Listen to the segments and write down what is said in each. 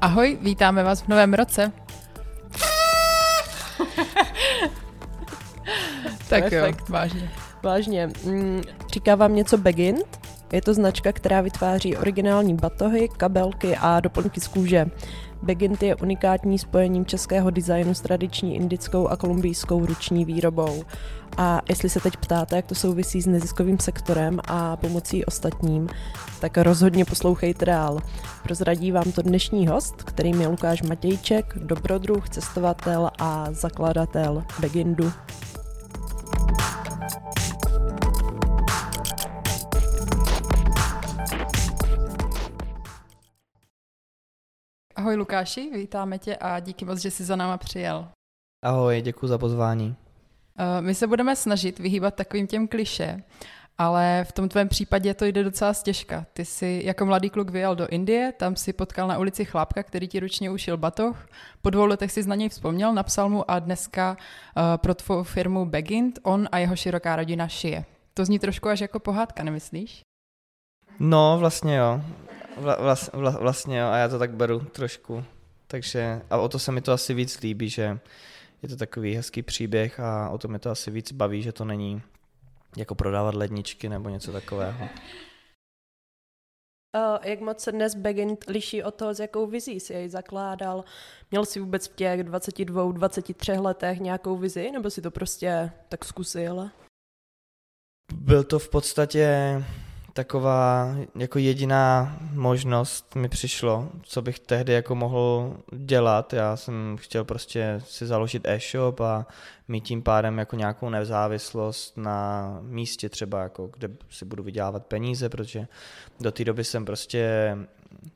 Ahoj, vítáme vás v novém roce. tak jo, vážně. Vážně. Mm, říká vám něco Begint? Je to značka, která vytváří originální batohy, kabelky a doplňky z kůže. Begint je unikátní spojením českého designu s tradiční indickou a kolumbijskou ruční výrobou. A jestli se teď ptáte, jak to souvisí s neziskovým sektorem a pomocí ostatním, tak rozhodně poslouchejte dál. Prozradí vám to dnešní host, kterým je Lukáš Matějček, dobrodruh, cestovatel a zakladatel Begindu. Ahoj Lukáši, vítáme tě a díky moc, že jsi za náma přijel. Ahoj, děkuji za pozvání. Uh, my se budeme snažit vyhýbat takovým těm kliše, ale v tom tvém případě to jde docela stěžka. Ty jsi jako mladý kluk vyjel do Indie, tam si potkal na ulici chlápka, který ti ručně ušil batoh. Po dvou letech si na něj vzpomněl, napsal mu a dneska uh, pro tvou firmu Begint on a jeho široká rodina šije. To zní trošku až jako pohádka, nemyslíš? No, vlastně jo. Vla, vlas, vla, vlastně jo, a já to tak beru trošku. Takže, a o to se mi to asi víc líbí, že je to takový hezký příběh a o to mi to asi víc baví, že to není jako prodávat ledničky nebo něco takového. Jak moc se dnes Begin liší od toho, s jakou vizí si jej zakládal? Měl jsi vůbec v těch 22, 23 letech nějakou vizi, nebo si to prostě tak zkusil? Byl to v podstatě taková jako jediná možnost mi přišlo, co bych tehdy jako mohl dělat. Já jsem chtěl prostě si založit e-shop a mít tím pádem jako nějakou nezávislost na místě třeba, jako kde si budu vydělávat peníze, protože do té doby jsem prostě,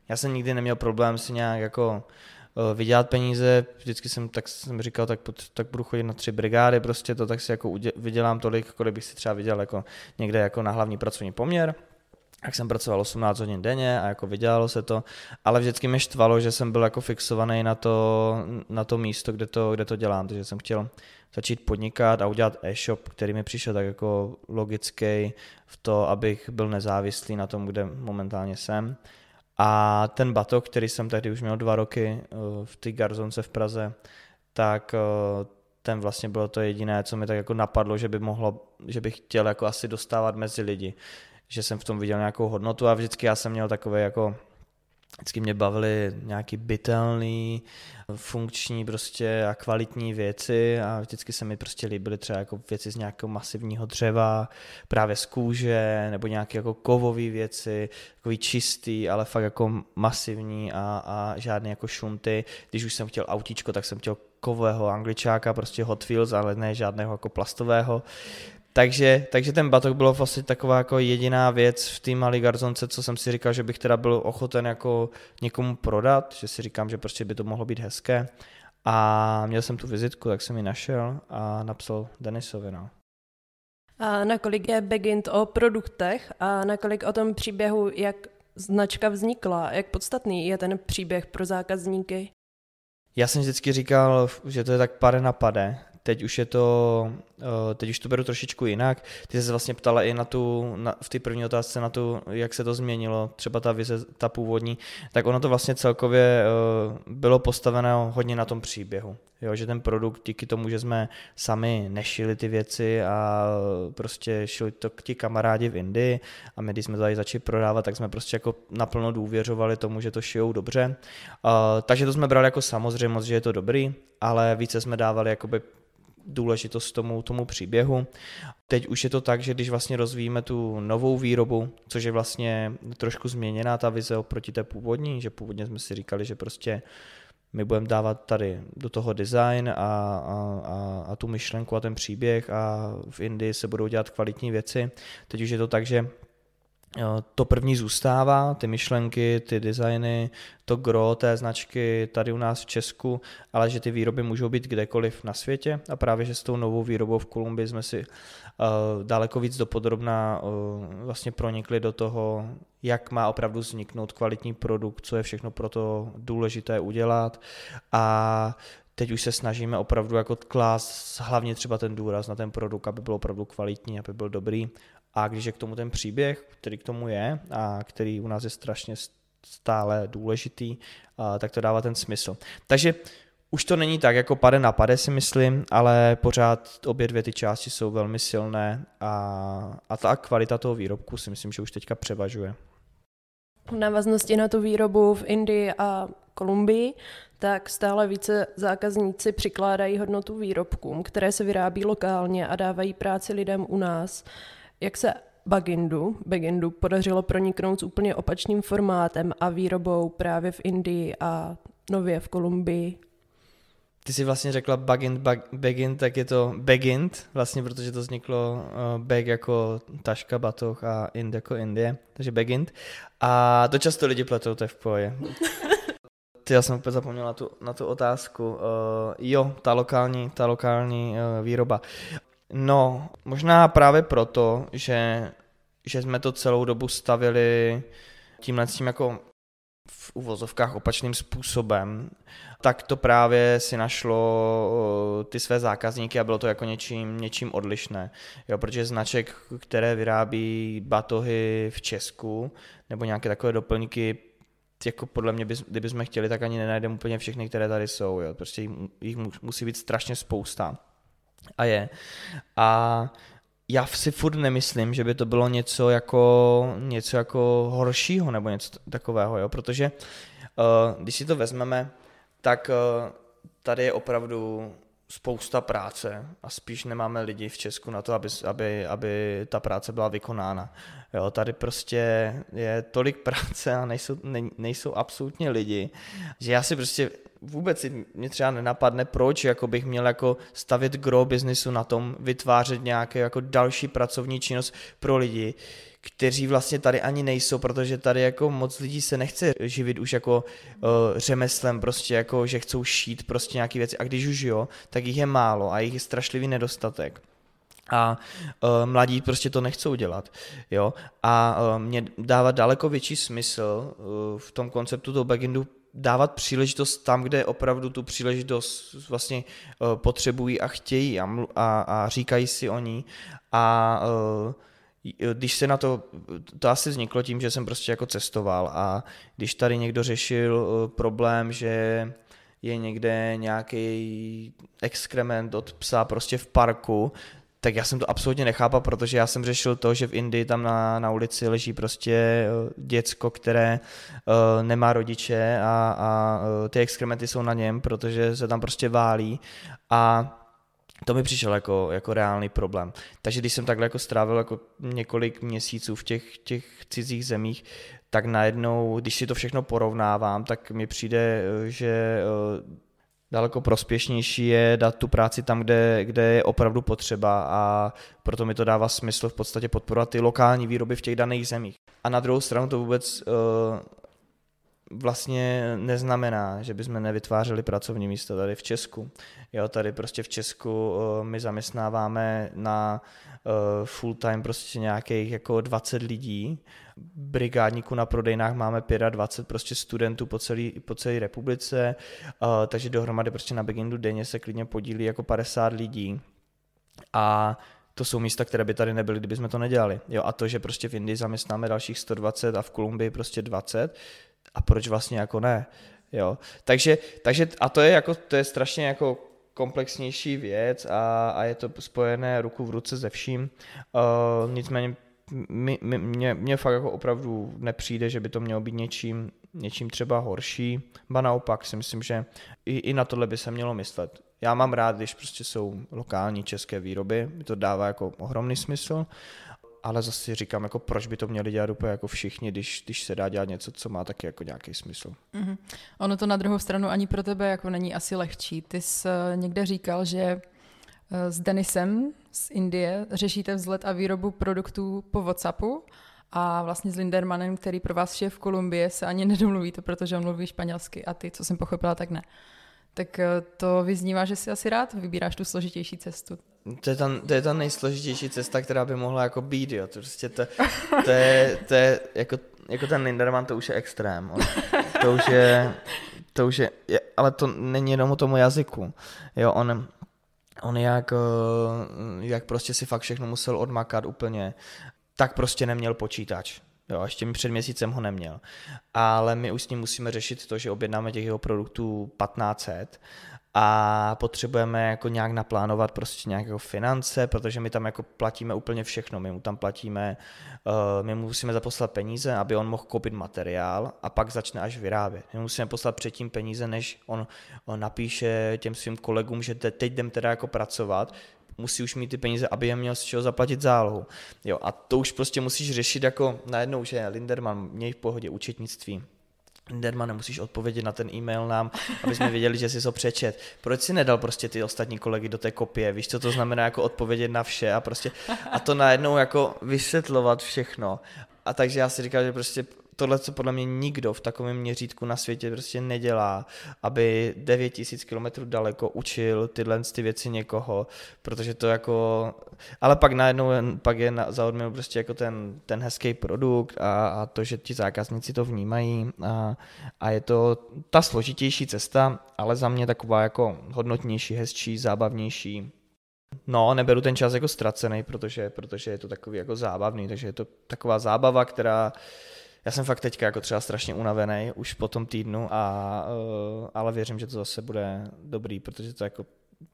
já jsem nikdy neměl problém si nějak jako eh, vydělat peníze, vždycky jsem tak jsem říkal, tak, tak budu chodit na tři brigády, prostě to tak si jako vydělám tolik, kolik bych si třeba vydělal jako někde jako na hlavní pracovní poměr jak jsem pracoval 18 hodin denně a jako vydělalo se to, ale vždycky mi štvalo, že jsem byl jako fixovaný na to, na to místo, kde to, kde to dělám, takže jsem chtěl začít podnikat a udělat e-shop, který mi přišel tak jako logický v to, abych byl nezávislý na tom, kde momentálně jsem. A ten batok, který jsem tehdy už měl dva roky eh, v té garzonce v Praze, tak eh, ten vlastně bylo to jediné, co mi tak jako napadlo, že by mohlo, že bych chtěl jako asi dostávat mezi lidi že jsem v tom viděl nějakou hodnotu a vždycky já jsem měl takové jako vždycky mě bavily nějaký bytelný, funkční prostě a kvalitní věci a vždycky se mi prostě líbily třeba jako věci z nějakého masivního dřeva, právě z kůže, nebo nějaké jako kovové věci, takový čistý, ale fakt jako masivní a, a žádný jako šunty. Když už jsem chtěl autíčko, tak jsem chtěl kovového angličáka, prostě Hot Wheels, ale ne žádného jako plastového. Takže, takže ten batok bylo vlastně taková jako jediná věc v té malé garzonce, co jsem si říkal, že bych teda byl ochoten jako někomu prodat, že si říkám, že prostě by to mohlo být hezké. A měl jsem tu vizitku, tak jsem ji našel a napsal Denisovi. No. A nakolik je Begint o produktech a nakolik o tom příběhu, jak značka vznikla, jak podstatný je ten příběh pro zákazníky? Já jsem vždycky říkal, že to je tak pade na pade, teď už je to, eh, teď už to beru trošičku jinak. Ty jsi se vlastně ptala i na tu, na, v té první otázce na tu, jak se to změnilo, třeba ta vize, ta původní, tak ono to vlastně celkově eh, bylo postaveno hodně na tom příběhu. Jo, že ten produkt díky tomu, že jsme sami nešili ty věci a prostě šli to k ti kamarádi v Indii a my, když jsme to tady začali prodávat, tak jsme prostě jako naplno důvěřovali tomu, že to šijou dobře. Uh, takže to jsme brali jako samozřejmost, že je to dobrý, ale více jsme dávali jakoby důležitost tomu, tomu příběhu. Teď už je to tak, že když vlastně rozvíjíme tu novou výrobu, což je vlastně trošku změněná ta vize oproti té původní, že původně jsme si říkali, že prostě my budeme dávat tady do toho design a, a, a, a tu myšlenku a ten příběh a v Indii se budou dělat kvalitní věci. Teď už je to tak, že to první zůstává, ty myšlenky, ty designy, to gro té značky tady u nás v Česku, ale že ty výroby můžou být kdekoliv na světě. A právě, že s tou novou výrobou v Kolumbii jsme si uh, daleko víc dopodrobná uh, vlastně pronikli do toho, jak má opravdu vzniknout kvalitní produkt, co je všechno pro to důležité udělat. A teď už se snažíme opravdu jako klást hlavně třeba ten důraz na ten produkt, aby byl opravdu kvalitní, aby byl dobrý A když je k tomu ten příběh, který k tomu je a který u nás je strašně stále důležitý, tak to dává ten smysl. Takže už to není tak jako pade na pade si myslím, ale pořád obě dvě ty části jsou velmi silné a, a ta kvalita toho výrobku si myslím, že už teďka převažuje. V návaznosti na tu výrobu v Indii a Kolumbii, tak stále více zákazníci přikládají hodnotu výrobkům, které se vyrábí lokálně a dávají práci lidem u nás. Jak se Bagindu, Bagindu podařilo proniknout s úplně opačným formátem a výrobou právě v Indii a nově v Kolumbii ty jsi vlastně řekla Bagint, bag, Bagint, tak je to Bagint, vlastně, protože to vzniklo uh, bag jako taška, batoh a Ind jako Indie, takže Bagint. A to často lidi pletou, to je v poje. Ty, já jsem úplně zapomněl na tu, na tu otázku. Uh, jo, ta lokální, ta lokální uh, výroba. No, možná právě proto, že, že jsme to celou dobu stavili tímhle s tím jako v uvozovkách opačným způsobem, tak to právě si našlo ty své zákazníky a bylo to jako něčím, něčím odlišné. Jo, protože značek, které vyrábí batohy v Česku nebo nějaké takové doplňky, jako podle mě, kdybychom chtěli, tak ani nenajdeme úplně všechny, které tady jsou. Jo. Prostě jich musí být strašně spousta. A je. A já si furt nemyslím, že by to bylo něco jako, něco jako horšího nebo něco takového, jo? protože uh, když si to vezmeme, tak uh, tady je opravdu spousta práce a spíš nemáme lidi v Česku na to, aby, aby, aby ta práce byla vykonána. Jo, tady prostě je tolik práce a nejsou, ne, nejsou absolutně lidi, že já si prostě vůbec mě třeba nenapadne, proč jako bych měl jako stavět gro biznisu na tom, vytvářet nějaké jako další pracovní činnost pro lidi, kteří vlastně tady ani nejsou, protože tady jako moc lidí se nechce živit už jako uh, řemeslem, prostě jako, že chcou šít prostě nějaké věci. A když už jo, tak jich je málo a jich je strašlivý nedostatek. A uh, mladí prostě to nechcou dělat, jo, a uh, mě dává daleko větší smysl uh, v tom konceptu toho backendu dávat příležitost tam, kde opravdu tu příležitost vlastně uh, potřebují a chtějí a, a, a říkají si o ní. A uh, když se na to, to asi vzniklo tím, že jsem prostě jako cestoval a když tady někdo řešil problém, že je někde nějaký exkrement od psa prostě v parku, tak já jsem to absolutně nechápal, protože já jsem řešil to, že v Indii tam na, na ulici leží prostě eh, děcko, které uh, nemá rodiče a, a uh, ty exkrementy jsou na něm, protože se tam prostě válí a to mi přišel jako, jako reálný problém. Takže když jsem takhle jako strávil jako několik měsíců v těch, těch cizích zemích, tak najednou, když si to všechno porovnávám, tak mi přijde, že daleko prospěšnější je dát tu práci tam, kde, kde je opravdu potřeba a proto mi to dává smysl v podstatě podporovat ty lokální výroby v těch daných zemích. A na druhou stranu to vůbec uh, vlastně neznamená, že bychom nevytvářeli pracovní místa tady v Česku. Jo, tady prostě v Česku uh, my zaměstnáváme na uh, full time prostě nějakých jako 20 lidí brigádníků na prodejnách máme 25 prostě studentů po celé po celý republice, uh, takže dohromady prostě na Begindu denně se klidně podílí jako 50 lidí a to jsou místa, které by tady nebyly, kdyby jsme to nedělali. Jo, a to, že prostě v Indii zaměstnáme dalších 120 a v Kolumbii prostě 20, a proč vlastně jako ne? Jo, takže, takže a to je jako, to je strašně jako komplexnější věc a, a je to spojené ruku v ruce se vším. Uh, nicméně mně, mně fakt jako opravdu nepřijde, že by to mělo být něčím, něčím třeba horší, ba naopak si myslím, že i, i na tohle by se mělo myslet. Já mám rád, když prostě jsou lokální české výroby, mi to dává jako ohromný smysl, ale zase říkám, jako proč by to měli dělat úplně jako všichni, když, když se dá dělat něco, co má taky jako nějaký smysl. Mm-hmm. Ono to na druhou stranu ani pro tebe jako není asi lehčí. Ty jsi eh, někde říkal, že Eh, s Denisem z Indie řešíte vzhled a výrobu produktů po WhatsAppu a vlastně s Lindermanem, který pro vás je v Kolumbii, se ani nedomluvíte, protože on mluví španělsky a ty, co jsem pochopila, tak ne. Tak eh, to vyznívá, že si asi rád vybíráš tu složitější cestu. To je, ta, to je ta nejsložitější cesta, která by mohla jako být, jo. To, prostě to, to, je, to je jako, jako ten Linderman, to už je extrém. On, to už je, to už je, ale to není jenom o tomu jazyku. Jo, on, on jak, eh, jak prostě si fakt všechno musel odmakat úplně tak prostě neměl počítač. Jo, ještě mi před měsícem ho neměl. Ale my už s ním musíme řešit to, že objednáme těch jeho produktů 1500 a potřebujeme jako nějak naplánovat prostě nějaké finance, protože my tam jako platíme úplně všechno. My mu tam platíme, uh, my mu musíme zaposlat peníze, aby on mohl koupit materiál a pak začne až vyrábět. My musíme poslat předtím peníze, než on, on napíše těm svým kolegům, že te, teď jdem teda jako pracovat, musí už mít ty peníze, aby je měl z čeho zaplatit zálohu. Jo, a to už prostě musíš řešit jako najednou, že Linderman, měj v pohodě účetnictví, Linderman, nemusíš odpovědět na ten e-mail nám, aby jsme věděli, že jsi to přečet. Proč si nedal prostě ty ostatní kolegy do té kopie? Víš, co to znamená jako odpovědět na vše a prostě a to najednou jako vysvětlovat všechno. A takže já si říkal, že prostě tohle, co podle mě nikdo v takovém měřítku na světě prostě nedělá, aby 9000 km daleko učil tyhle ty věci někoho, protože to jako, ale pak najednou pak je na, za odměnu prostě jako ten, ten hezký produkt a, a to, že ti zákazníci to vnímají a, a je to ta složitější cesta, ale za mě taková jako hodnotnější, hezčí, zábavnější, No, neberu ten čas jako ztracený, protože, protože je to takový jako zábavný, takže je to taková zábava, která já jsem fakt teďka jako třeba strašně unavený už po tom týdnu, a, uh, ale věřím, že to zase bude dobrý, protože to jako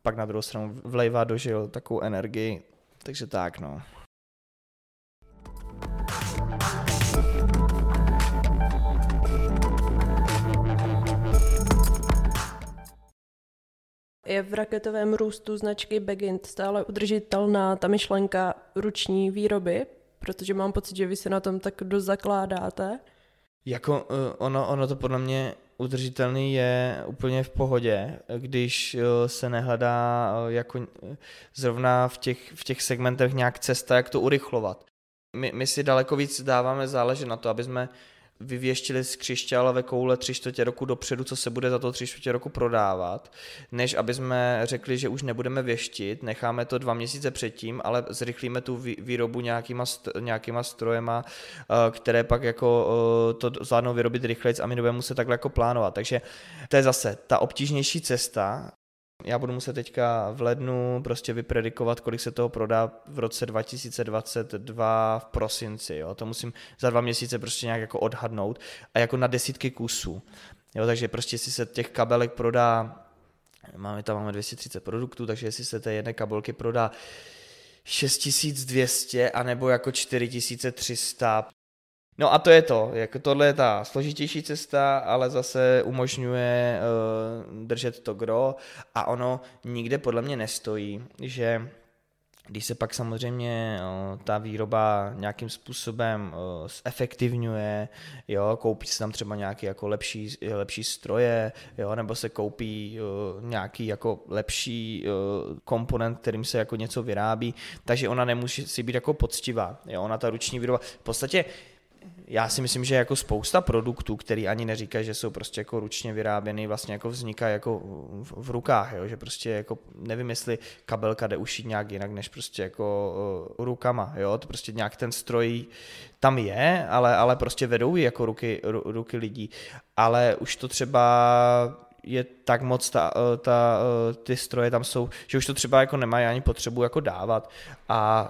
pak na druhou stranu vlejvá do žil takovou energii, takže tak no. Je v raketovém růstu značky Begint stále udržitelná ta myšlenka ruční výroby? Protože mám pocit, že vy se na tom tak dost zakládáte. Jako uh, ono, ono to podle mě udržitelný je úplně v pohodě, když uh, se nehledá uh, jako zrovna v těch, v těch segmentech nějak cesta, jak to urychlovat. My, my si daleko víc dáváme záležet na to, aby jsme vyvěštili z křišťálové koule tři čtvrtě roku dopředu, co se bude za to tři čtvrtě roku prodávat, než aby jsme řekli, že už nebudeme věštit, necháme to dva měsíce předtím, ale zrychlíme tu výrobu nějakýma, nějakýma strojema, eh, které pak jako eh, to zvládnou vyrobit rychleji a my nebudeme muset takhle jako plánovat. Takže to je zase ta obtížnější cesta, já budu muset teďka v lednu prostě vypredikovat, kolik se toho prodá v roce 2022 v prosinci. Jo. To musím za dva měsíce prostě nějak jako odhadnout a jako na desítky kusů. Jo, takže prostě si se těch kabelek prodá, máme tam máme 230 produktů, takže jestli se té jedné kabelky prodá 6200 anebo jako 4300, No a to je to, jako tohle je ta složitější cesta, ale zase umožňuje uh, držet to gro. A ono nikde podle mě nestojí, že když se pak samozřejmě o, ta výroba nějakým způsobem o, zefektivňuje, jo, koupí se tam třeba nějaký jako lepší, lepší stroje, jo, nebo se koupí o, nějaký jako lepší komponent, kterým se jako něco vyrábí, takže ona nemusí si být jako poctivá, jo, ona ta ruční výroba, v podstatě já si myslím, že jako spousta produktů, který ani neříkají, že jsou prostě jako ručně vyráběny, vlastně jako vznikají jako v, v rukách, jo? že prostě jako nevím, jestli kabelka jde ušít nějak jinak, než prostě jako uh, rukama, jo, to prostě nějak ten stroj tam je, ale, ale prostě vedou jako ruky, ru, ruky lidí, ale už to třeba je tak moc ta, eh, ta, eh, ty stroje tam jsou, že už to třeba jako nemají ani potřebu jako dávat. A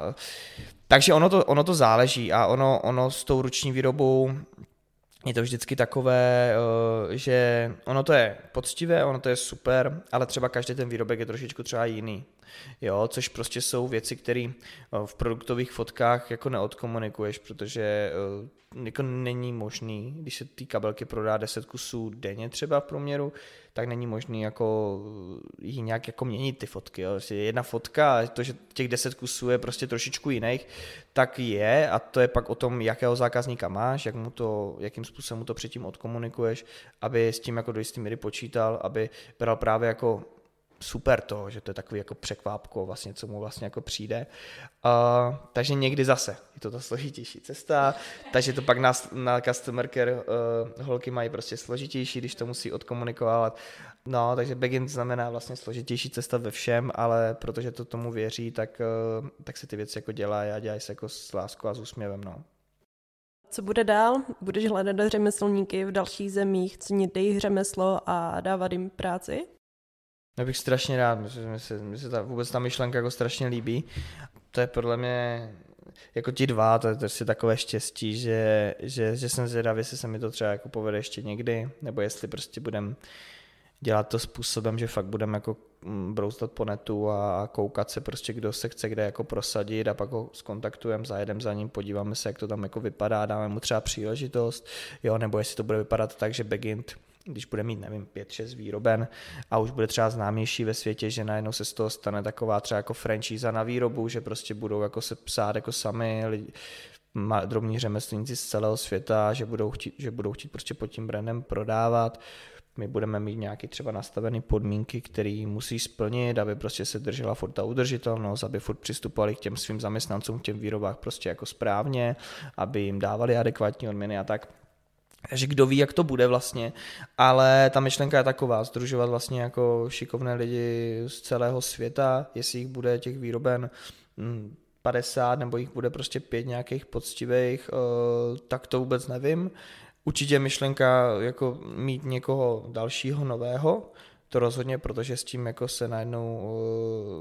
takže ono to, ono to záleží a ono, ono s tou ruční výrobou je to vždycky takové, eh, že ono to je poctivé, ono to je super, ale třeba každý ten výrobek je trošičku třeba jiný. Jo, což prostě jsou věci, které eh, v produktových fotkách jako neodkomunikuješ, protože eh, jako není možný, když se ty kabelky prodá 10 kusů denně třeba v průměru, tak není možný jako jí nějak jako měnit ty fotky. Jo. Jedna fotka to, že těch 10 kusů je prostě trošičku jiných, tak je a to je pak o tom, jakého zákazníka máš, jak mu to, jakým způsobem mu to předtím odkomunikuješ, aby s tím jako do jistý míry počítal, aby bral právě jako super to, že to je takový jako překvápko vlastně, co mu vlastně jako přijde. Uh, takže někdy zase je to ta složitější cesta, takže to pak na, na customer care uh, holky mají prostě složitější, když to musí odkomunikovat. No, takže begin znamená vlastně složitější cesta ve všem, ale protože to tomu věří, tak, uh, tak se ty věci jako dělají a dělají se jako s láskou a s úsměvem, no. Co bude dál? Budeš hledat řemeslníky v dalších zemích, cenit jejich řemeslo a dávat jim práci? Já bych strašně rád, myslím, se, mi se ta, vůbec ta myšlenka jako strašně líbí. To je podle mě jako ti dva, to je prostě takové štěstí, že, že, že jsem zvědavý, jestli se mi to třeba jako povede ještě někdy, nebo jestli prostě budem dělat to způsobem, že fakt budeme jako mm, broustat po netu a koukat se prostě, kdo se chce kde jako prosadit a pak ho skontaktujeme, zajedeme za ním, podíváme se, jak to tam jako vypadá, dáme mu třeba příležitost, jo, nebo jestli to bude vypadat tak, že Begint když bude mít, nevím, 5-6 výroben a už bude třeba známější ve světě, že najednou se z toho stane taková třeba jako franchise na výrobu, že prostě budou jako se psát jako sami lidi, drobní řemeslníci z celého světa, že budou chtít, že budou chtít prostě pod tím brandem prodávat. My budeme mít nějaký třeba nastavené podmínky, které musí splnit, aby prostě se držela furt ta udržitelnost, aby furt přistupovali k těm svým zaměstnancům v těm výrobách prostě jako správně, aby jim dávali adekvátní odměny a tak. Takže kdo ví, jak to bude vlastně, ale ta myšlenka je taková, združovat vlastně jako šikovné lidi z celého světa, jestli jich bude těch výroben 50 hm, nebo jich bude prostě pět nějakých poctivých, eh, tak to vůbec nevím. Určitě myšlenka jako mít někoho dalšího nového, to rozhodně, protože s tím jako se najednou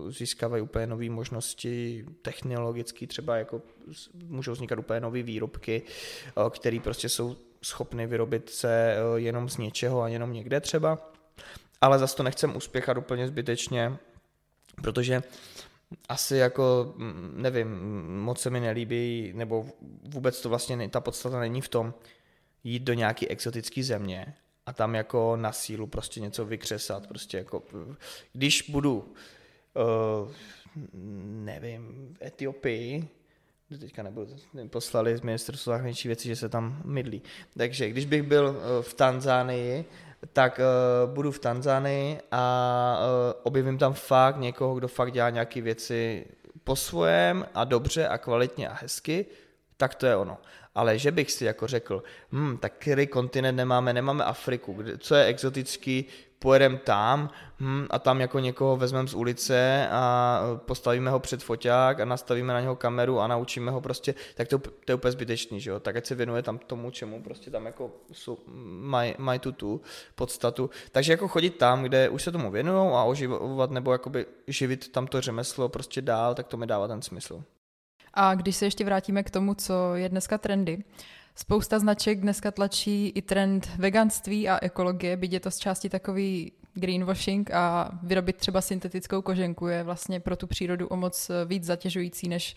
eh, získávají úplně nové možnosti technologické, třeba jako můžou vznikat úplně nové výrobky, eh, které prostě jsou schopny vyrobit se eh, jenom z něčeho a jenom někde třeba, ale zase to nechcem uspěchat úplně zbytečně, protože asi jako, mm, nevím, moc se mi nelíbí, nebo vůbec to vlastně, ta podstata není v tom jít do nějaký exotické země a tam jako na sílu prostě něco vykřesat, prostě jako, když budu, uh, nevím, v Etiopii, teďka nebudu, poslali z ministerstva zahraničí věci, že se tam mydlí. Takže když bych byl eh, v Tanzánii, tak uh, budu v Tanzánii a uh, objevím tam fakt někoho, kdo fakt dělá nějaké věci po svojem a dobře a kvalitně a hezky, tak to je ono. Ale že bych si jako řekl, hm, tak který kontinent nemáme, nemáme Afriku, co je exotický, pojedeme tam hm, a tam jako někoho vezmeme z ulice a postavíme ho před foťák a nastavíme na něho kameru a naučíme ho prostě, tak to, to je úplně zbytečný, že jo, tak ať se věnuje tam tomu, čemu prostě tam jako mají maj tu tu podstatu. Takže jako chodit tam, kde už se tomu věnují a oživovat nebo jakoby živit tam to řemeslo prostě dál, tak to mi dává ten smysl. A když se ještě vrátíme k tomu, co je dneska trendy, spousta značek dneska tlačí i trend veganství a ekologie, byť je to z části takový greenwashing a vyrobit třeba syntetickou koženku je vlastně pro tu přírodu o moc víc zatěžující, než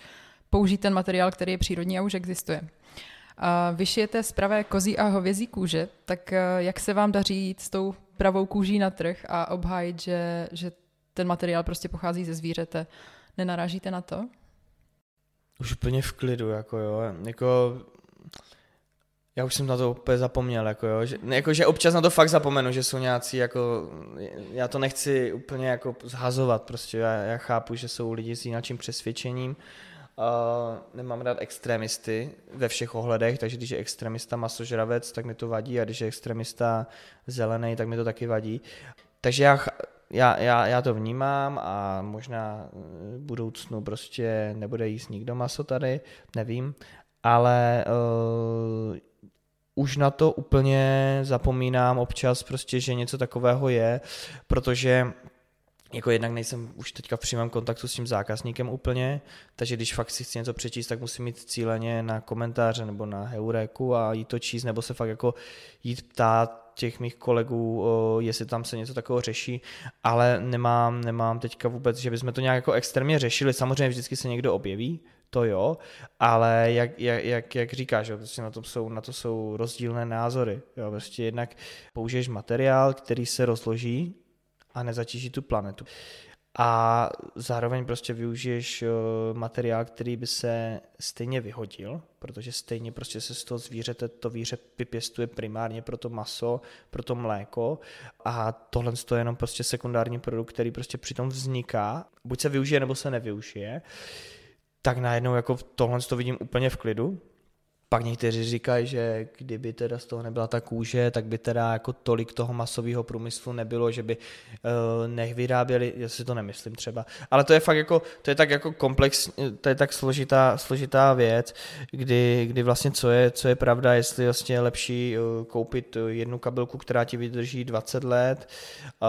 použít ten materiál, který je přírodní a už existuje. A vyšijete z pravé kozí a hovězí kůže, tak eh, jak se vám daří jít s tou pravou kůží na trh a obhájit, že, že ten materiál prostě pochází ze zvířete? Nenarážíte na to? už úplně v klidu, jako jo, jako já už jsem na to úplně zapomněl, jako jo, že, jako, že občas na to fakt zapomenu, že jsou nějací, jako, já to nechci úplně jako zhazovat, prostě já, já chápu, že jsou lidi s jiným přesvědčením, Uh, nemám rád extremisty ve všech ohledech, takže když je extremista masožravec, tak mi to vadí a když je extremista zelený, tak mi to taky vadí. Takže já já, já, já to vnímám a možná v budoucnu prostě nebude jíst nikdo maso tady, nevím, ale uh, už na to úplně zapomínám občas prostě, že něco takového je, protože jako jednak nejsem už teďka v přímém kontaktu s tím zákazníkem úplně, takže když fakt si chci něco přečíst, tak musím mít cíleně na komentáře nebo na heuréku a jít to číst, nebo se fakt jako jít ptát těch mých kolegů, jestli tam se něco takového řeší, ale nemám, nemám teďka vůbec, že bychom to nějak jako extrémně řešili. Samozřejmě vždycky se někdo objeví, to jo, ale jak, jak, jak, jak říkáš, jo, prostě na, to jsou, na to jsou rozdílné názory. Jo, prostě jednak použiješ materiál, který se rozloží a nezatíží tu planetu. A zároveň prostě využiješ eh, materiál, který by se stejně vyhodil, protože stejně prostě se z toho zvířete to víře pěstuje primárně pro to maso, pro to mléko. A tohle je jenom prostě sekundární produkt, který prostě přitom vzniká, buď se využije nebo se nevyužije, tak najednou jako tohle to vidím úplně v klidu, pak někteří říkají, že kdyby teda z toho nebyla ta kůže, tak by teda jako tolik toho masového průmyslu nebylo, že by uh, nech vyráběli, já si to nemyslím třeba. Ale to je fakt jako, to je tak jako komplex, to je tak složitá, složitá věc, kdy, kdy vlastně co je, co je pravda, jestli vlastně je lepší uh, koupit jednu kabelku, která ti vydrží 20 let, uh,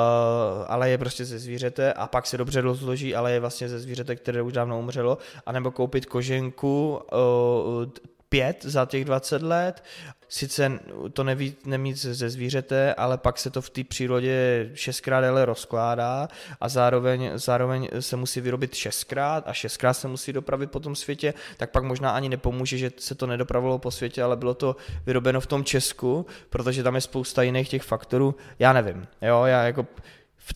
ale je prostě ze zvířete a pak se dobře rozloží, ale je vlastně ze zvířete, které už dávno umřelo, anebo koupit koženku uh, pět za těch 20 let. Sice to neví, nemít ze zvířete, ale pak se to v té přírodě šestkrát déle rozkládá a zároveň, zároveň se musí vyrobit šestkrát a šestkrát se musí dopravit po tom světě, tak pak možná ani nepomůže, že se to nedopravilo po světě, ale bylo to vyrobeno v tom Česku, protože tam je spousta jiných těch faktorů. Já nevím, jo, já jako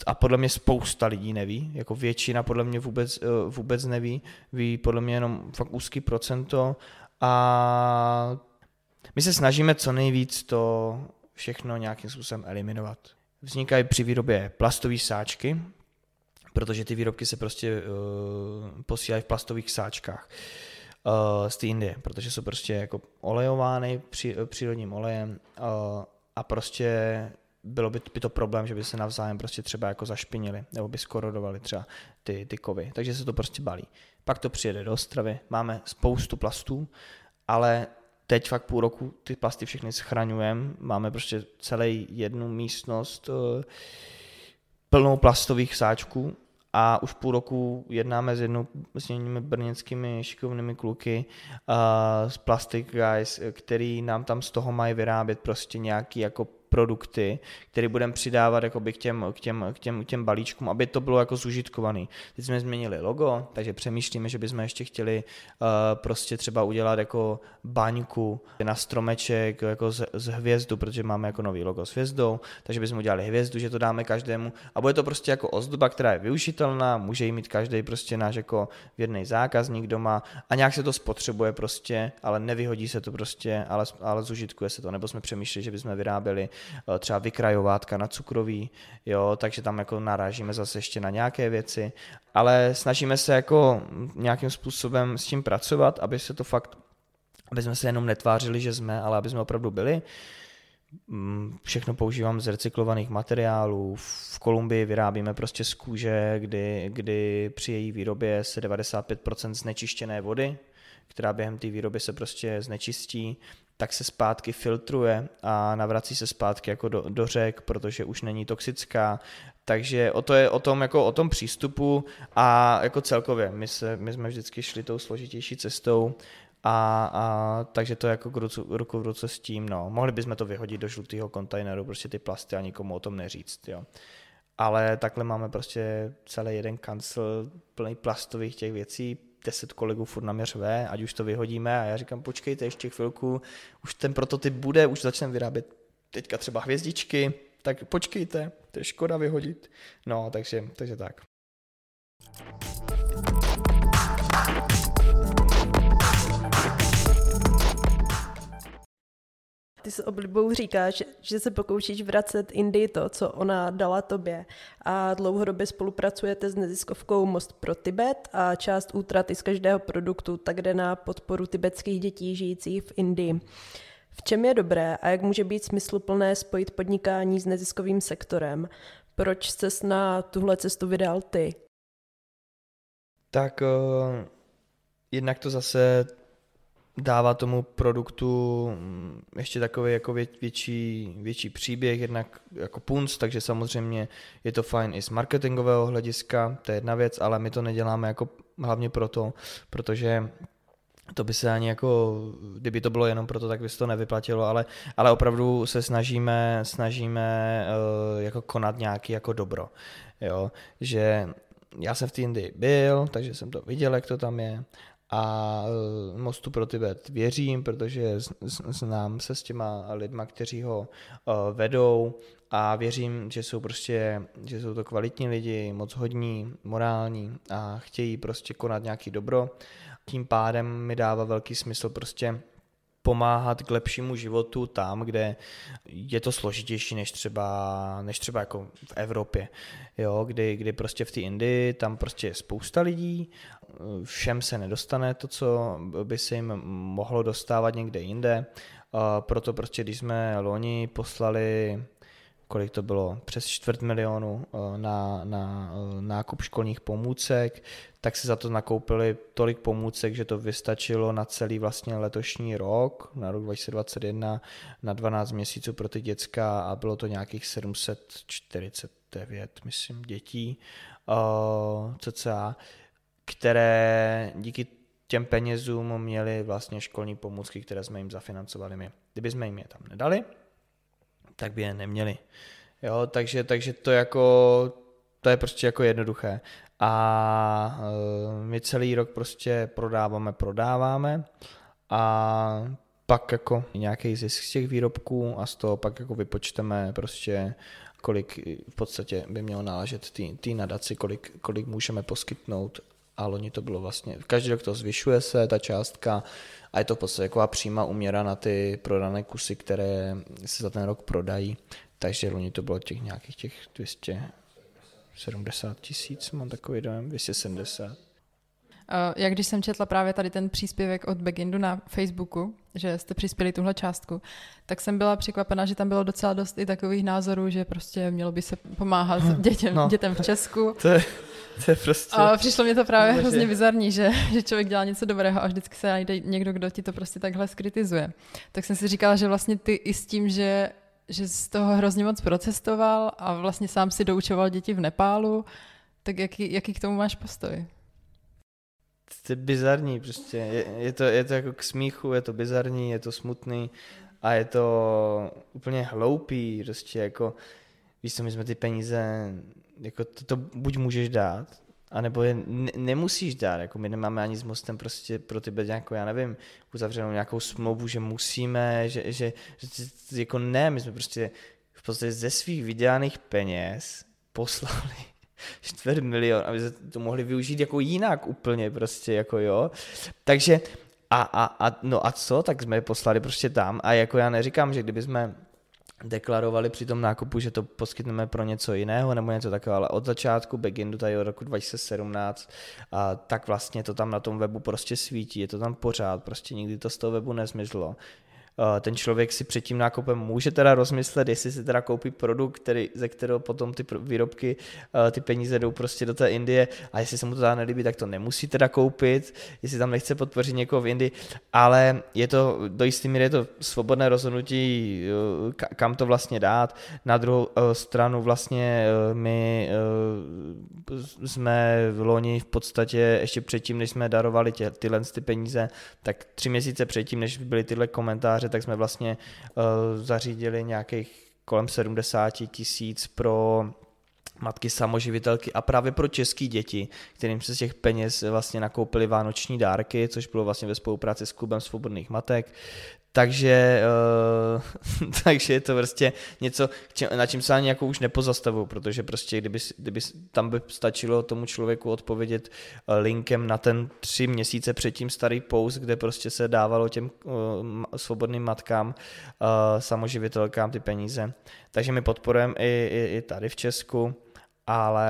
a podle mě spousta lidí neví, jako většina podle mě vůbec, eh, vůbec neví, ví podle mě jenom fakt úzký procento a my se snažíme co nejvíc to všechno nějakým způsobem eliminovat. Vznikají při výrobě plastové sáčky, protože ty výrobky se prostě uh, posílají v plastových sáčkách uh, z té Indie, protože jsou prostě jako olejovány při, uh, přírodním olejem uh, a prostě bylo by, by to problém, že by se navzájem prostě třeba jako zašpinili nebo by skorodovali třeba ty, ty kovy, takže se to prostě balí. Pak to přijede do Ostravy, máme spoustu plastů, ale teď fakt půl roku ty plasty všechny schraňujeme, máme prostě celý jednu místnost eh, plnou plastových sáčků a už půl roku jednáme s, jednou, s jednými brněnskými šikovnými kluky uh, z Plastic Guys, který nám tam z toho mají vyrábět prostě nějaký jako produkty, které budeme přidávat jakoby k, těm, k, těm, k, těm, k těm balíčkům, aby to bylo jako zužitkovaný. Teď jsme změnili logo, takže přemýšlíme, že bychom ještě chtěli uh, prostě třeba udělat jako baňku na stromeček jako z, z hvězdu, protože máme jako nový logo s hvězdou, takže bychom udělali hvězdu, že to dáme každému a bude to prostě jako ozdoba, která je využitelná, může ji mít každý prostě náš jako věrný zákazník doma a nějak se to spotřebuje prostě, ale nevyhodí se to prostě, ale, ale zužitkuje se to, nebo jsme přemýšleli, že bychom vyráběli třeba vykrajovátka na cukroví, jo, takže tam jako narážíme zase ještě na nějaké věci, ale snažíme se jako nějakým způsobem s tím pracovat, aby se to fakt, aby jsme se jenom netvářili, že jsme, ale aby jsme opravdu byli. Mm, všechno používám z recyklovaných materiálů. V Kolumbii vyrábíme prostě z kůže, kdy, kdy při její výrobě se 95% znečištěné vody, která během té výroby se prostě znečistí, tak se zpátky filtruje a navrací se zpátky jako do, do řek, protože už není toxická. Takže o to je o tom, jako o tom přístupu a jako celkově. My, se, my jsme vždycky šli tou složitější cestou a, a takže to je jako ruku, ruku v ruce s tím, no. Mohli bychom to vyhodit do žlutého kontejneru, prostě ty plasty a nikomu o tom neříct, jo. Ale takhle máme prostě celý jeden kancel plný plastových těch věcí, deset kolegů furt na mě řve, ať už to vyhodíme a já říkám, počkejte ještě chvilku, už ten prototyp bude, už začneme vyrábět teďka třeba hvězdičky, tak počkejte, to je škoda vyhodit. No, takže, takže tak. Ty s oblibou říkáš, že se pokoušíš vracet Indii to, co ona dala tobě. A dlouhodobě spolupracujete s neziskovkou Most pro Tibet a část útraty z každého produktu tak jde na podporu tibetských dětí žijících v Indii. V čem je dobré a jak může být smysluplné spojit podnikání s neziskovým sektorem? Proč jsi na tuhle cestu vydal ty? Tak uh, jednak to zase dává tomu produktu mm, ještě takový jako větší, větší příběh, jednak jako punc, takže samozřejmě je to fajn i z marketingového hlediska, to je jedna věc, ale my to neděláme jako hlavně proto, protože to by se ani jako, kdyby to bylo jenom proto, tak by se to nevyplatilo, ale, ale opravdu se snažíme, snažíme uh, jako konat nějaký jako dobro, jo, že já jsem v té Indii byl, takže jsem to viděl, jak to tam je a eh, Mostu pro Tibet věřím, protože znám se s těma lidma, kteří ho eh, vedou a věřím, že jsou prostě, že jsou to kvalitní lidi, moc hodní, morální a chtějí prostě konat nějaký dobro. Tím pádem mi dává velký smysl prostě pomáhat k lepšímu životu tam, kde je to složitější než třeba, než třeba jako v Evropě, jo, kdy, kdy prostě v té Indii tam prostě je spousta lidí, všem se nedostane to, co by se jim mohlo dostávat někde jinde, proto prostě když jsme loni poslali kolik to bylo, přes čtvrt milionu eh, na, na eh, nákup školních pomůcek, tak si za to nakoupili tolik pomůcek, že to vystačilo na celý vlastně letošní rok, na rok 2021, na 12 měsíců pro ty děcka a bylo to nějakých 749, myslím, dětí, uh, cca, které díky těm penězům měli vlastně školní pomůcky, které jsme jim zafinancovali my. Kdyby jsme jim je tam nedali, tak by je neměli. Jo, takže, takže to jako, to je prostě jako jednoduché. A uh, my celý rok prostě prodáváme, prodáváme a pak jako nějaký zisk z těch výrobků a z toho pak jako vypočteme prostě kolik v podstatě by mělo náležet té nadaci, kolik, kolik můžeme poskytnout a loni to bylo vlastně, každý rok to zvyšuje se, ta částka a je to v podstatě taková přímá uměra na ty prodané kusy, které se za ten rok prodají, takže loni to bylo těch nějakých těch 270 tisíc, mám takový dojem, 270. Jak když jsem četla právě tady ten příspěvek od Begindu na Facebooku, že jste přispěli tuhle částku, tak jsem byla překvapena, že tam bylo docela dost i takových názorů, že prostě mělo by se pomáhat dětem, no. dětem v Česku. To je, to je prostě... A přišlo mi to právě hrozně bizarní, že, že člověk dělá něco dobrého a vždycky se najde někdo, kdo ti to prostě takhle skritizuje. Tak jsem si říkala, že vlastně ty i s tím, že že z toho hrozně moc procestoval a vlastně sám si doučoval děti v Nepálu, tak jaký, jaký k tomu máš postoj? To je bizarní prostě, je, je, to, je to jako k smíchu, je to bizarní, je to smutný a je to úplně hloupý, prostě jako, víš co, my jsme ty peníze, jako to, to buď můžeš dát, anebo je ne, nemusíš dát, jako my nemáme ani s mostem prostě pro tebe nějakou, já nevím, uzavřenou nějakou smlouvu, že musíme, že, že, že jako ne, my jsme prostě v podstatě ze svých vydělaných peněz poslali čtvrt milion, aby se to mohli využít jako jinak úplně prostě, jako jo. Takže a, a, a, no a co, tak jsme je poslali prostě tam a jako já neříkám, že kdyby jsme deklarovali při tom nákupu, že to poskytneme pro něco jiného nebo něco takového, ale od začátku backendu tady od roku 2017, a tak vlastně to tam na tom webu prostě svítí, je to tam pořád, prostě nikdy to z toho webu nezmizlo. Eh, ten člověk si před tím nákupem může teda rozmyslet, jestli si teda koupí produkt, který, ze kterého potom ty výrobky, eh, ty peníze jdou prostě do té Indie a jestli se mu to teda nelíbí, tak to nemusí teda koupit, jestli tam nechce podpořit někoho v Indii, ale je to, do jisté míry je to svobodné rozhodnutí, eh, kam to vlastně dát. Na druhou stranu vlastně my jsme v loni v podstatě ještě předtím, než jsme darovali tě, tyhle ty peníze, tak tři měsíce předtím, než byly tyhle komentáře, scénáře, tak jsme vlastně uh, zařídili nějakých kolem 70 tisíc pro matky samoživitelky a právě pro české děti, kterým se z těch peněz vlastně nakoupili vánoční dárky, což bylo vlastně ve spolupráci s klubem svobodných matek, takže, uh, takže je to prostě něco, na čím se ani jako už nepozastavuju, protože prostě kdyby, kdyby tam by stačilo tomu člověku odpovědět uh, linkem na ten tři měsíce předtím starý post, kde prostě se dávalo těm uh, svobodným matkám, uh, samoživitelkám ty peníze. Takže my podporujeme i, i, i tady v Česku, ale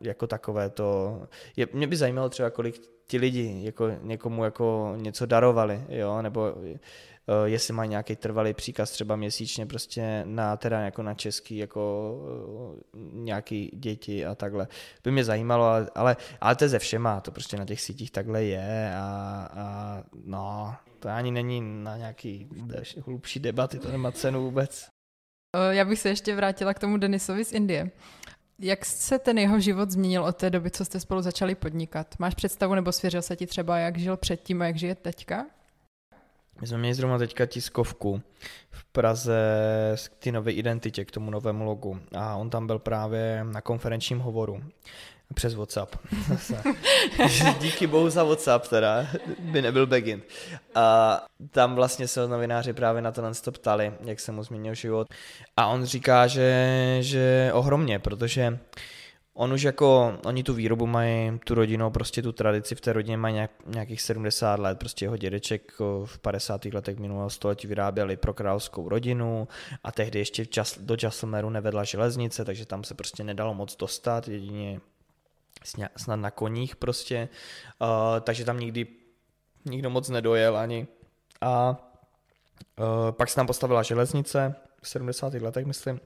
jako takové to, je, mě by zajímalo třeba, kolik ti lidi jako někomu jako něco darovali, jo, nebo Eh, jestli má nějaký trvalý příkaz třeba měsíčně prostě na teda jako na český jako eh, nějaký děti a takhle. By mě zajímalo, ale, ale, ale to je ze všema, to prostě na těch sítích takhle je a, a no, to ani není na nějaký hlubší debaty, to nemá cenu vůbec. Eh, já bych se ještě vrátila k tomu Denisovi z Indie. Jak se ten jeho život změnil od té doby, co jste spolu začali podnikat? Máš představu nebo svěřil se ti třeba, jak žil předtím a jak žije teďka? My jsme měli zrovna teďka tiskovku v Praze k ty nové identitě, k tomu novému logu a on tam byl právě na konferenčním hovoru přes WhatsApp. Díky bohu za WhatsApp teda, by nebyl Begin. A tam vlastně se novináři právě na to to ptali, jak se mu změnil život. A on říká, že, že ohromně, protože on už jako, oni tu výrobu mají, tu rodinu, prostě tu tradici v té rodině mají nějak, nějakých 70 let, prostě jeho dědeček v 50. letech minulého století vyráběli pro královskou rodinu a tehdy ještě čas, do Jasselmeru nevedla železnice, takže tam se prostě nedalo moc dostat, jedině snad na koních prostě, uh, takže tam nikdy nikdo moc nedojel ani a uh, pak se tam postavila železnice v 70. letech, myslím,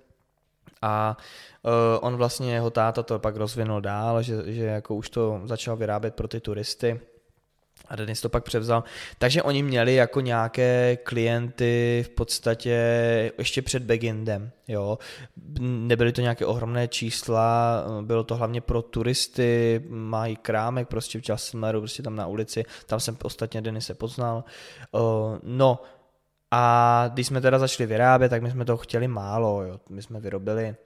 a uh, on vlastně, jeho táta to pak rozvinul dál, že, že jako už to začal vyrábět pro ty turisty a Denis to pak převzal. Takže oni měli jako nějaké klienty v podstatě ještě před Begindem, jo. Nebyly to nějaké ohromné čísla, bylo to hlavně pro turisty, mají krámek prostě v Jasmeru, prostě tam na ulici, tam jsem ostatně Denise poznal. Uh, no, a když jsme teda začali vyrábět, tak my jsme toho chtěli málo, jo. My jsme vyrobili,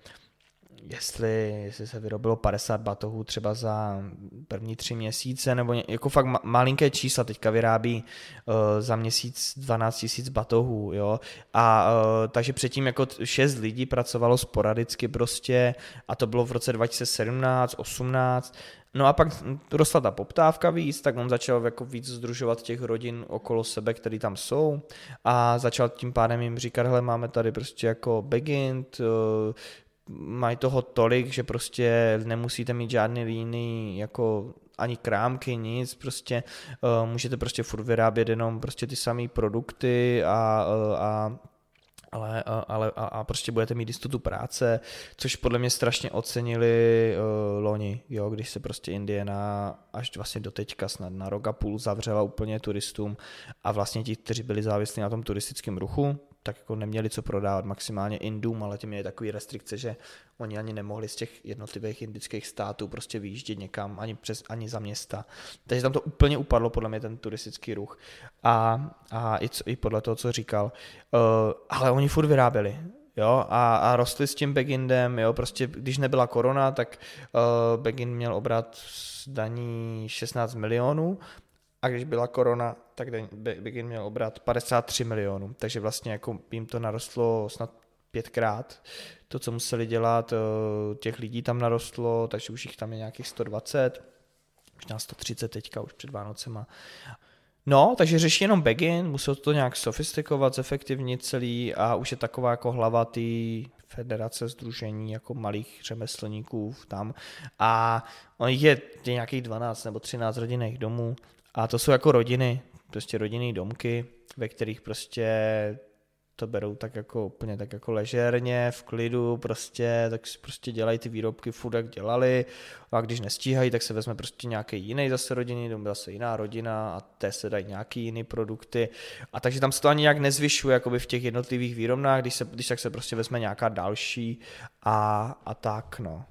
jestli, jestli se vyrobilo 50 batohů třeba za první tři měsíce, nebo ně, jako fakt malinké čísla, teďka vyrábí uh, za měsíc 12 tisíc batohů, jo. A uh, takže předtím jako šest lidí pracovalo sporadicky prostě a to bylo v roce 2017, 18 No a pak rostla ta poptávka víc, tak on začal jako víc združovat těch rodin okolo sebe, které tam jsou a začal tím pádem jim říkat, hele, máme tady prostě jako Begint, uh, mají toho tolik, že prostě nemusíte mít žádný jiný jako ani krámky, nic, prostě uh, můžete prostě furt vyrábět jenom prostě ty samé produkty a, uh, a ale, ale a, a prostě budete mít jistotu práce, což podle mě strašně ocenili uh, loni, jo, když se prostě Indiana až vlastně do teďka snad na rok a půl zavřela úplně turistům a vlastně ti, kteří byli závislí na tom turistickém ruchu, tak jako neměli co prodávat maximálně Indům, ale ti měli takový restrikce, že oni ani nemohli z těch jednotlivých indických států prostě vyjíždět někam, ani, přes, ani za města. Takže tam to úplně upadlo podle mě ten turistický ruch. A, a i, co, i podle toho, co říkal. Uh, ale oni furt vyráběli. Jo, a, a rostli s tím Begindem, jo, prostě když nebyla korona, tak uh, Begin měl obrat z daní 16 milionů a když byla korona, tak Begin měl obrat 53 milionů, takže vlastně jako jim to narostlo snad pětkrát. To, co museli dělat, eh, těch lidí tam narostlo, takže už jich tam je nějakých 120, možná 130 teďka už před Vánocema. No, takže řeší jenom Begin, musel to nějak sofistikovat, zefektivnit celý a už je taková jako hlava té federace združení jako malých řemeslníků tam a on je, je nějakých 12 nebo 13 rodinných domů a to jsou jako rodiny, prostě rodinné domky, ve kterých prostě to berou tak jako úplně tak jako ležérně, v klidu, prostě, tak si prostě dělají ty výrobky furt jak dělali a když nestíhají, tak se vezme prostě nějaký jiný zase rodinný dům, zase jiná rodina a té se dají nějaký jiný produkty a takže tam se to ani nějak nezvyšuje jakoby v těch jednotlivých výrobnách, když, se, když tak se prostě vezme nějaká další a, a tak no.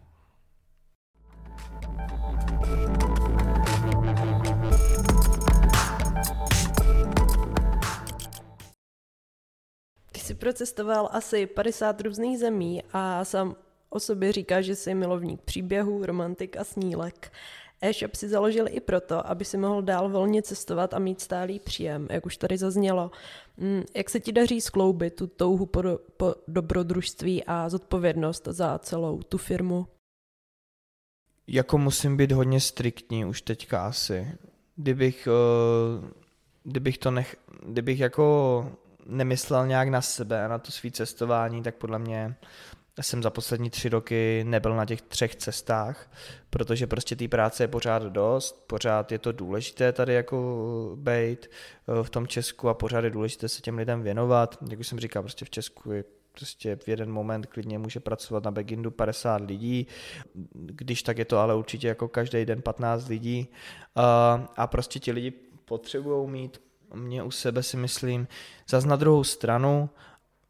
Jsi procestoval asi 50 různých zemí a sám o sobě říká, že jsi milovník příběhů, romantik a snílek. E-shop si založil i proto, aby si mohl dál volně cestovat a mít stálý příjem, jak už tady zaznělo. Mm, jak se ti daří skloubit tu touhu po, do, po dobrodružství a zodpovědnost za celou tu firmu? Jako musím být hodně striktní už teďka asi. Kdybych, uh, kdybych to nech, kdybych jako nemyslel nějak na sebe a na to svý cestování, tak podle mě jsem za poslední tři roky nebyl na těch třech cestách, protože prostě té práce je pořád dost, pořád je to důležité tady jako bejt eh, v tom Česku a pořád je důležité se těm lidem věnovat. Jak už jsem říkal, prostě v Česku je prostě v jeden moment klidně může pracovat na Begindu 50 lidí, když tak je to ale určitě jako každý den 15 lidí a prostě ti lidi potřebují mít mě u sebe si myslím, zas na druhou stranu,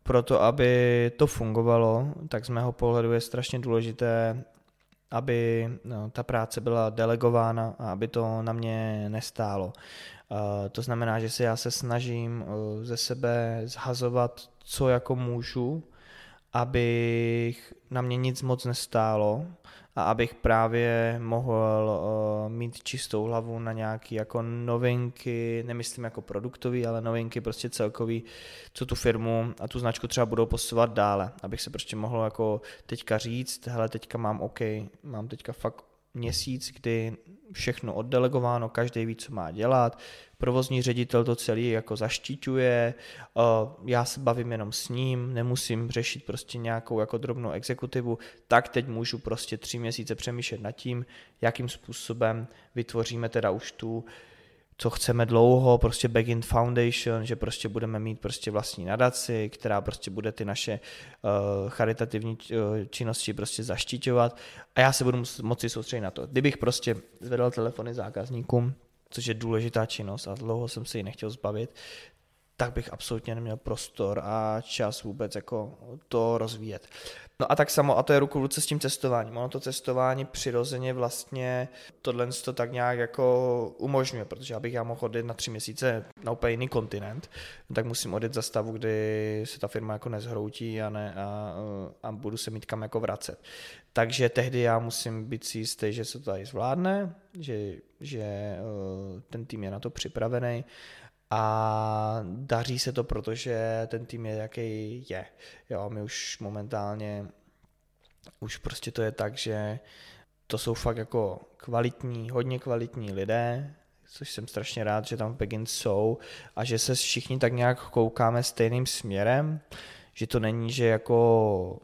proto aby to fungovalo, tak z mého pohledu je strašně důležité, aby no, ta práce byla delegována a aby to na mě nestálo. Uh, to znamená, že se já se snažím uh, ze sebe zhazovat, co jako můžu, abych na mě nic moc nestálo a abych právě mohl uh, mít čistou hlavu na nějaké jako novinky, nemyslím jako produktový, ale novinky prostě celkový, co tu firmu a tu značku třeba budou posouvat dále, abych se prostě mohl jako teďka říct, hele teďka mám OK, mám teďka fakt měsíc, kdy všechno oddelegováno, každý ví, co má dělat, provozní ředitel to celý jako zaštiťuje, já se bavím jenom s ním, nemusím řešit prostě nějakou jako drobnou exekutivu, tak teď můžu prostě tři měsíce přemýšlet nad tím, jakým způsobem vytvoříme teda už tu co chceme dlouho, prostě Begin Foundation, že prostě budeme mít prostě vlastní nadaci, která prostě bude ty naše uh, charitativní uh, činnosti prostě zaštiťovat a já se budu moci soustředit na to. Kdybych prostě zvedal telefony zákazníkům, což je důležitá činnost a dlouho jsem se ji nechtěl zbavit, tak bych absolutně neměl prostor a čas vůbec jako to rozvíjet. No a tak samo, a to je ruku v ruce s tím cestováním. Ono to cestování přirozeně vlastně tohle to tak nějak jako umožňuje, protože abych já mohl odjet na tři měsíce na úplně jiný kontinent, tak musím odjet za stavu, kdy se ta firma jako nezhroutí a, ne, a, a budu se mít kam jako vracet. Takže tehdy já musím být si jistý, že se to tady zvládne, že, že eh, ten tým je na to připravený a daří se to, protože ten tým je jaký je. Jo, my už momentálně, už prostě to je tak, že to jsou fakt jako kvalitní, hodně kvalitní lidé, což jsem strašně rád, že tam v Begin jsou a že se všichni tak nějak koukáme stejným směrem, že to není, že jako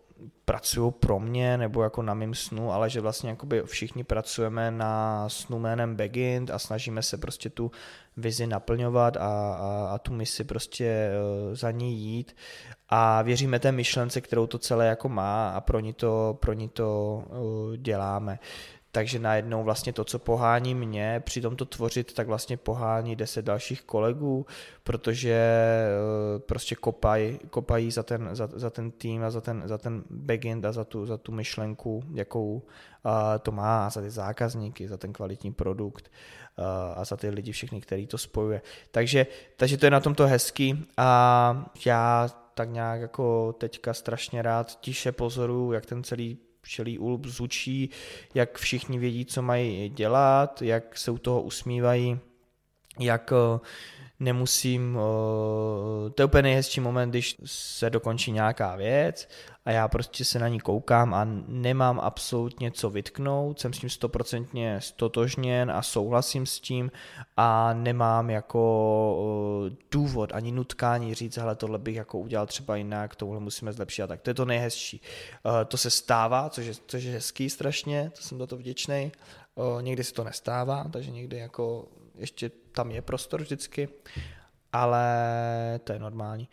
pracují pro mě nebo jako na mým snu, ale že vlastně jakoby všichni pracujeme na snu jménem Begint a snažíme se prostě tu vizi naplňovat a, a, a tu misi prostě uh, za ní jít. A věříme té myšlence, kterou to celé jako má a pro ní to, pro ní to uh, děláme takže najednou vlastně to, co pohání mě při tomto tvořit, tak vlastně pohání deset dalších kolegů, protože eh, prostě kopají, kopají za, ten, za, za ten tým a za ten, za ten backend a za tu, za tu myšlenku, jakou to má za ty zákazníky, za ten kvalitní produkt a za ty lidi všechny, který to spojuje. Takže, takže to je na tomto hezký a já tak nějak jako teďka strašně rád tiše pozoruju, jak ten celý včelí ulb zvučí, jak všichni vědí, co mají dělat, jak se u toho usmívají, jak uh, nemusím, uh, to je úplně nejhezčí moment, když se dokončí nějaká věc a já prostě se na ní koukám a nemám absolutně co vytknout, jsem s tím stoprocentně stotožněn a souhlasím s tím a nemám jako uh, důvod ani nutkání říct, hele tohle bych jako udělal třeba jinak, tohle musíme zlepšit a tak, to je to nejhezčí. Uh, to se stává, což je, což je hezký strašně, to jsem za to vděčný. Někdy se to nestává, takže někdy jako ještě tam je prostor vždycky, ale to je normální.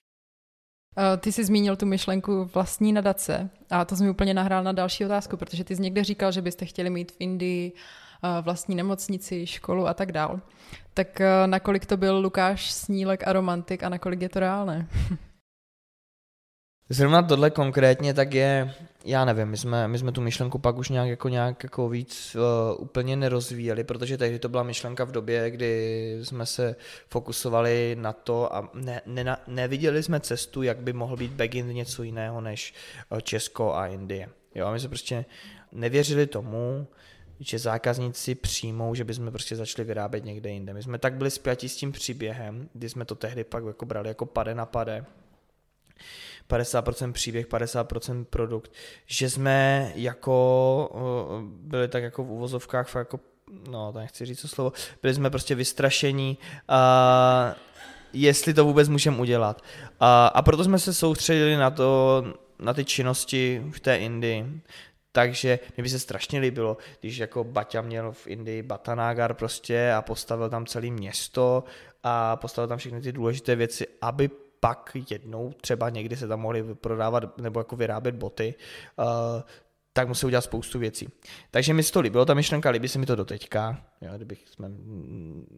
Eh, ty jsi zmínil tu myšlenku vlastní nadace a to jsi mi úplně nahrál na další otázku, protože ty jsi někde říkal, že byste chtěli mít v Indii eh, vlastní nemocnici, školu a tak dál. Tak eh, nakolik to byl Lukáš Snílek a romantik a nakolik je to reálné? Zrovna tohle konkrétně tak je, já nevím, my jsme, my jsme tu myšlenku pak už nějak jako, nějak jako víc uh, úplně nerozvíjeli, protože tehdy to byla myšlenka v době, kdy jsme se fokusovali na to a ne, ne, neviděli jsme cestu, jak by mohl být backend něco jiného než uh, Česko a Indie. Jo, my jsme prostě nevěřili tomu, že zákazníci přijmou, že bychom prostě začali vyrábět někde jinde. My jsme tak byli spjati s tím příběhem, kdy jsme to tehdy pak jako brali jako pade na pade 50% příběh, 50% produkt, že jsme jako byli tak jako v uvozovkách fakt jako, no to nechci říct to slovo, byli jsme prostě vystrašení a jestli to vůbec můžeme udělat. A, a proto jsme se soustředili na to, na ty činnosti v té Indii. Takže mi by se strašně líbilo, když jako Baťa měl v Indii Batanagar prostě a postavil tam celé město a postavil tam všechny ty důležité věci, aby pak jednou třeba někdy se tam mohly prodávat nebo jako vyrábět boty, uh, tak musí udělat spoustu věcí. Takže mi se to líbilo, ta myšlenka, líbí se mi to doteďka. Jo, kdybych jsme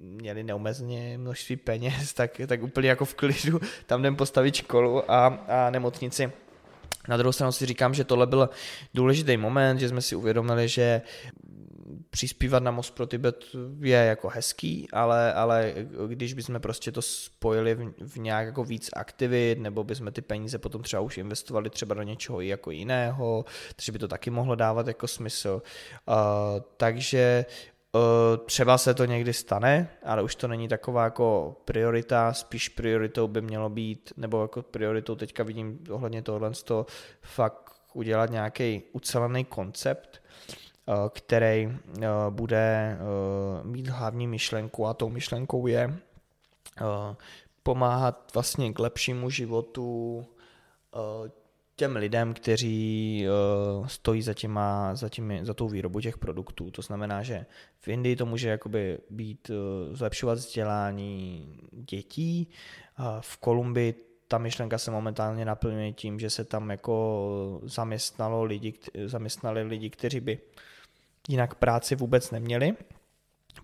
měli neomezeně množství peněz, tak, tak úplně jako v klidu tam jdem postavit školu a, a nemocnici. Na druhou stranu si říkám, že tohle byl důležitý moment, že jsme si uvědomili, že přispívat na Most pro Tibet je jako hezký, ale, ale když bychom prostě to spojili v, v nějak jako víc aktivit, nebo bychom ty peníze potom třeba už investovali třeba do něčeho jako jiného, takže by to taky mohlo dávat jako smysl. Uh, takže Uh, třeba se to někdy stane, ale už to není taková jako priorita, spíš prioritou by mělo být, nebo jako prioritou teďka vidím ohledně tohle, to fakt udělat nějaký ucelený koncept, který uh, bude mít hlavní myšlenku a tou myšlenkou je pomáhat vlastně k lepšímu životu těm lidem, kteří uh, stojí za, těma, za, těmi, za tou výrobu těch produktů. To znamená, že v Indii to může jakoby být uh, zlepšovat vzdělání dětí, uh, v Kolumbii ta myšlenka se momentálně naplňuje tím, že se tam jako zaměstnalo lidi, zaměstnali lidi, kteří by jinak práci vůbec neměli,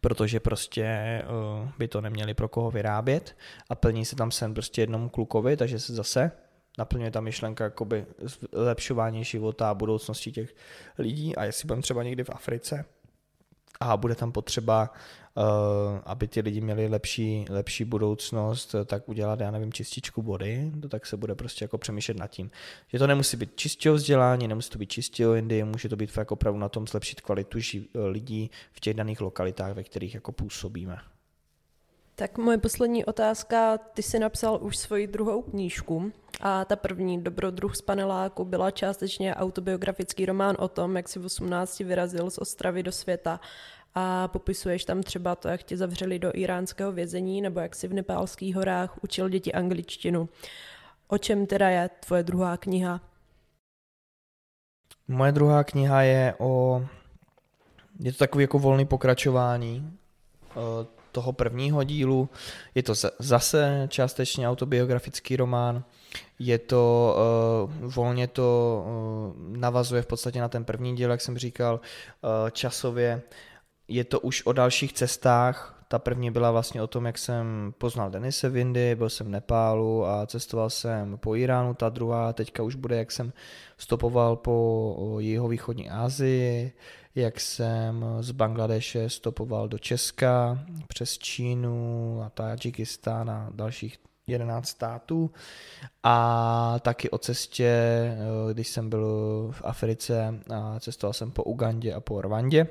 protože prostě uh, by to neměli pro koho vyrábět a plní se tam sen prostě jednomu klukovi, takže se zase naplňuje ta myšlenka jakoby zlepšování života a budoucnosti těch lidí. A jestli budeme třeba někdy v Africe a bude tam potřeba, uh, aby ti lidi měli lepší, lepší budoucnost, tak udělat, já nevím, čističku vody, to tak se bude prostě jako přemýšlet nad tím. Že to nemusí být čistě vzdělání, nemusí to být čistě o Indii, může to být fakt opravdu na tom zlepšit kvalitu ži- lidí v těch daných lokalitách, ve kterých jako působíme. Tak moje poslední otázka, ty jsi napsal už svoji druhou knížku a ta první, Dobrodruh z paneláku, byla částečně autobiografický román o tom, jak si v 18 vyrazil z Ostravy do světa a popisuješ tam třeba to, jak tě zavřeli do iránského vězení nebo jak si v nepálských horách učil děti angličtinu. O čem teda je tvoje druhá kniha? Moje druhá kniha je o... Je to takový jako volný pokračování toho prvního dílu. Je to zase částečně autobiografický román. Je to, uh, volně to uh, navazuje v podstatě na ten první díl, jak jsem říkal, uh, časově. Je to už o dalších cestách, ta první byla vlastně o tom, jak jsem poznal Denise v Indii, byl jsem v Nepálu a cestoval jsem po Iránu. Ta druhá teďka už bude, jak jsem stopoval po jeho východní Asii, jak jsem z Bangladeše stopoval do Česka, přes Čínu a Tadžikistán a dalších 11 států a taky o cestě, eh, když jsem byl v Africe a cestoval jsem po Ugandě a po Rwandě.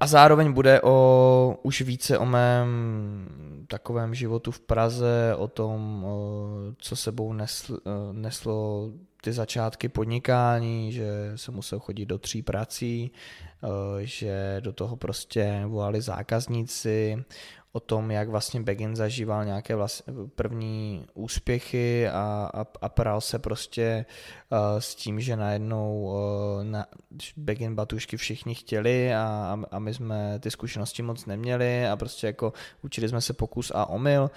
A zároveň bude o, už více o mém takovém životu v Praze, o tom, co sebou nesl, neslo ty začátky podnikání, že jsem musel chodit do tří prací, že do toho prostě volali zákazníci, o tom, jak vlastně Begin zažíval nějaké vlastně první úspěchy a, a, a pral se prostě uh, s tím, že najednou uh, na Begin batušky všichni chtěli a, a my jsme ty zkušenosti moc neměli a prostě jako učili jsme se pokus a omyl.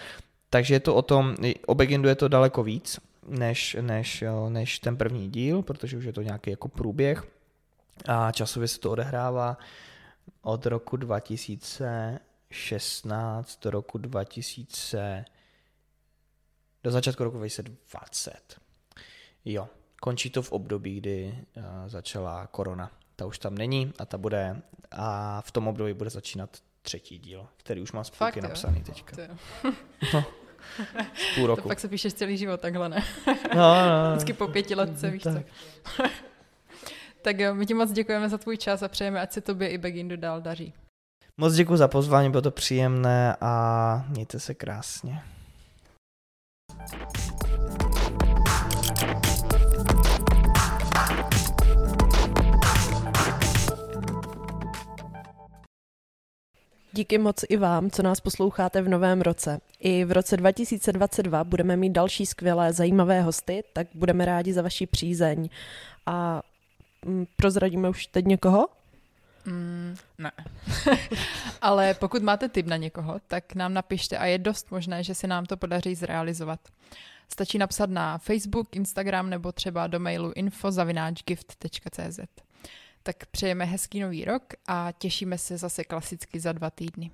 Takže je to o tom, o Begindu je to daleko víc, než, než, než ten první díl, protože už je to nějaký jako průběh a časově se to odehrává od roku 2000 16 do roku 2000, do začátku roku 2020. Jo, končí to v období, kdy uh, začala korona. Ta už tam není a ta bude, a v tom období bude začínat třetí díl, který už mám způlky napsaný teďka. no, půl roku. To pak se píšeš celý život takhle, ne? No, no, no. Vždycky po pěti letce, víš tak. co. tak jo, my ti moc děkujeme za tvůj čas a přejeme, ať se tobě i Begindu dál daří. Moc děkuji za pozvání, bylo to příjemné a mějte se krásně. Díky moc i vám, co nás posloucháte v novém roce. I v roce 2022 budeme mít další skvělé, zajímavé hosty, tak budeme rádi za vaši přízeň. A mm, prozradíme už teď někoho? Mm, ne. Ale pokud máte tip na někoho, tak nám napište a je dost možné, že se nám to podaří zrealizovat. Stačí napsat na Facebook, Instagram nebo třeba do mailu info.gift.cz. Tak přejeme hezký nový rok a těšíme se zase klasicky za dva týdny.